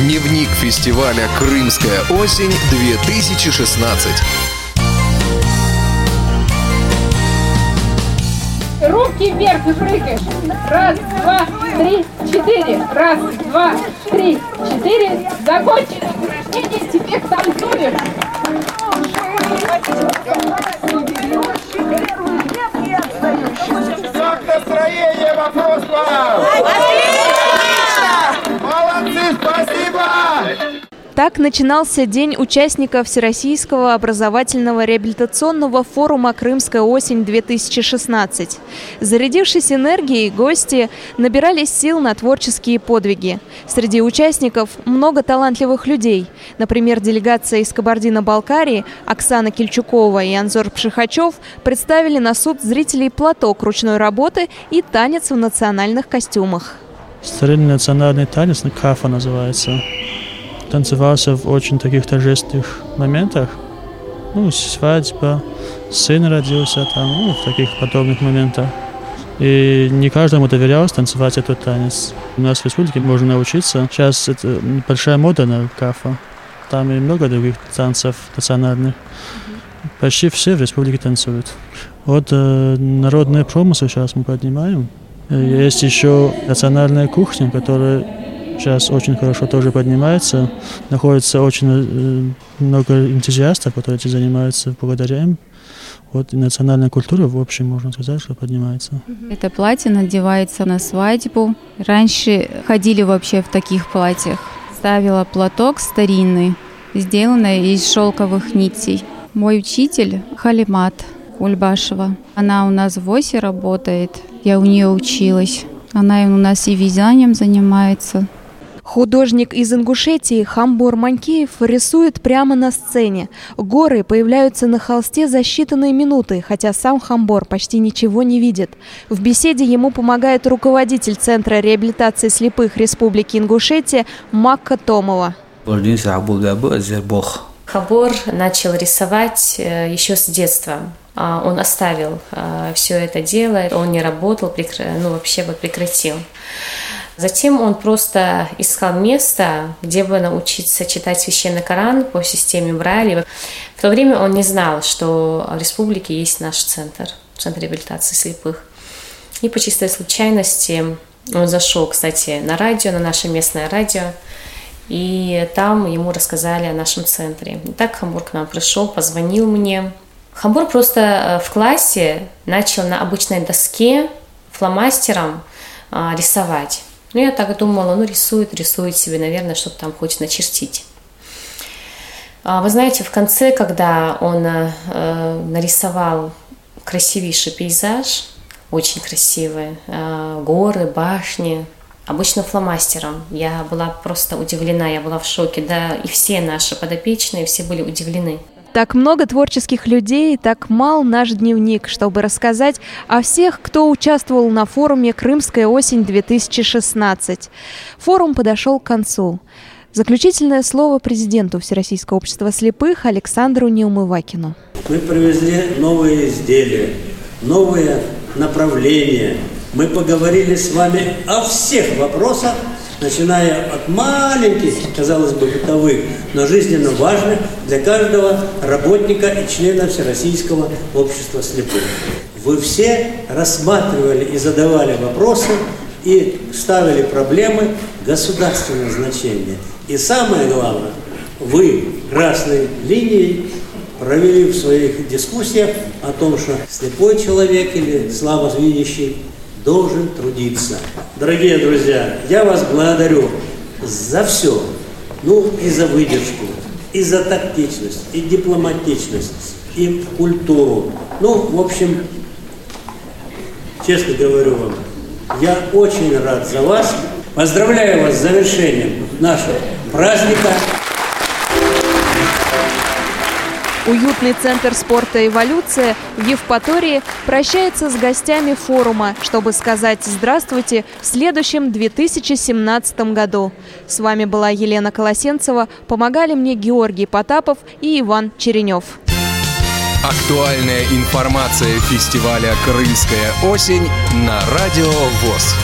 Дневник фестиваля «Крымская осень-2016». Руки вверх и прыгаешь. Раз, два, три, четыре. Раз, два, три, четыре. Закончили. Иди, теперь танцуем. Как настроение, вопрос Так начинался День участников Всероссийского образовательного реабилитационного форума «Крымская осень-2016». Зарядившись энергией, гости набирались сил на творческие подвиги. Среди участников много талантливых людей. Например, делегация из Кабардино-Балкарии Оксана Кельчукова и Анзор Пшихачев представили на суд зрителей платок ручной работы и танец в национальных костюмах. Старинный национальный танец, кафа называется танцевался в очень таких торжественных моментах. Ну, свадьба, сын родился там, ну, в таких подобных моментах. И не каждому доверялось танцевать этот танец. У нас в республике можно научиться. Сейчас это большая мода на кафа. Там и много других танцев национальных. Почти все в республике танцуют. Вот э, народные промыслы сейчас мы поднимаем. Есть еще национальная кухня, которая сейчас очень хорошо тоже поднимается. Находится очень э, много энтузиастов, которые этим занимаются благодаря им. Вот и национальная культура, в общем, можно сказать, что поднимается. Это платье надевается на свадьбу. Раньше ходили вообще в таких платьях. Ставила платок старинный, сделанный из шелковых нитей. Мой учитель Халимат Ульбашева. Она у нас в ОСе работает. Я у нее училась. Она у нас и вязанием занимается. Художник из Ингушетии Хамбор Манькеев рисует прямо на сцене. Горы появляются на холсте за считанные минуты, хотя сам Хамбор почти ничего не видит. В беседе ему помогает руководитель Центра реабилитации слепых Республики Ингушетия Макка Томова. Хабор начал рисовать э, еще с детства. А, он оставил э, все это дело, он не работал, ну вообще бы прекратил. Затем он просто искал место, где бы научиться читать священный Коран по системе Брайля. В то время он не знал, что в республике есть наш центр, центр реабилитации слепых. И по чистой случайности он зашел, кстати, на радио, на наше местное радио, и там ему рассказали о нашем центре. И так Хамбур к нам пришел, позвонил мне. Хамбур просто э, в классе начал на обычной доске фломастером а, рисовать. Ну, я так думала, ну, рисует, рисует себе, наверное, что-то там хочет начертить. А вы знаете, в конце, когда он э, нарисовал красивейший пейзаж, очень красивый, э, горы, башни, обычно фломастером. Я была просто удивлена, я была в шоке, да, и все наши подопечные, все были удивлены. Так много творческих людей, так мал наш дневник, чтобы рассказать о всех, кто участвовал на форуме «Крымская осень-2016». Форум подошел к концу. Заключительное слово президенту Всероссийского общества слепых Александру Неумывакину. Мы привезли новые изделия, новые направления. Мы поговорили с вами о всех вопросах, начиная от маленьких, казалось бы, бытовых, но жизненно важных для каждого работника и члена Всероссийского общества слепых. Вы все рассматривали и задавали вопросы и ставили проблемы государственного значения. И самое главное, вы красной линией провели в своих дискуссиях о том, что слепой человек или слабовидящий должен трудиться. Дорогие друзья, я вас благодарю за все. Ну и за выдержку, и за тактичность, и дипломатичность, и культуру. Ну, в общем, честно говорю вам, я очень рад за вас. Поздравляю вас с завершением нашего праздника. Уютный центр спорта «Эволюция» в Евпатории прощается с гостями форума, чтобы сказать «Здравствуйте» в следующем 2017 году. С вами была Елена Колосенцева, помогали мне Георгий Потапов и Иван Черенев. Актуальная информация фестиваля «Крымская осень» на Радио ВОЗ.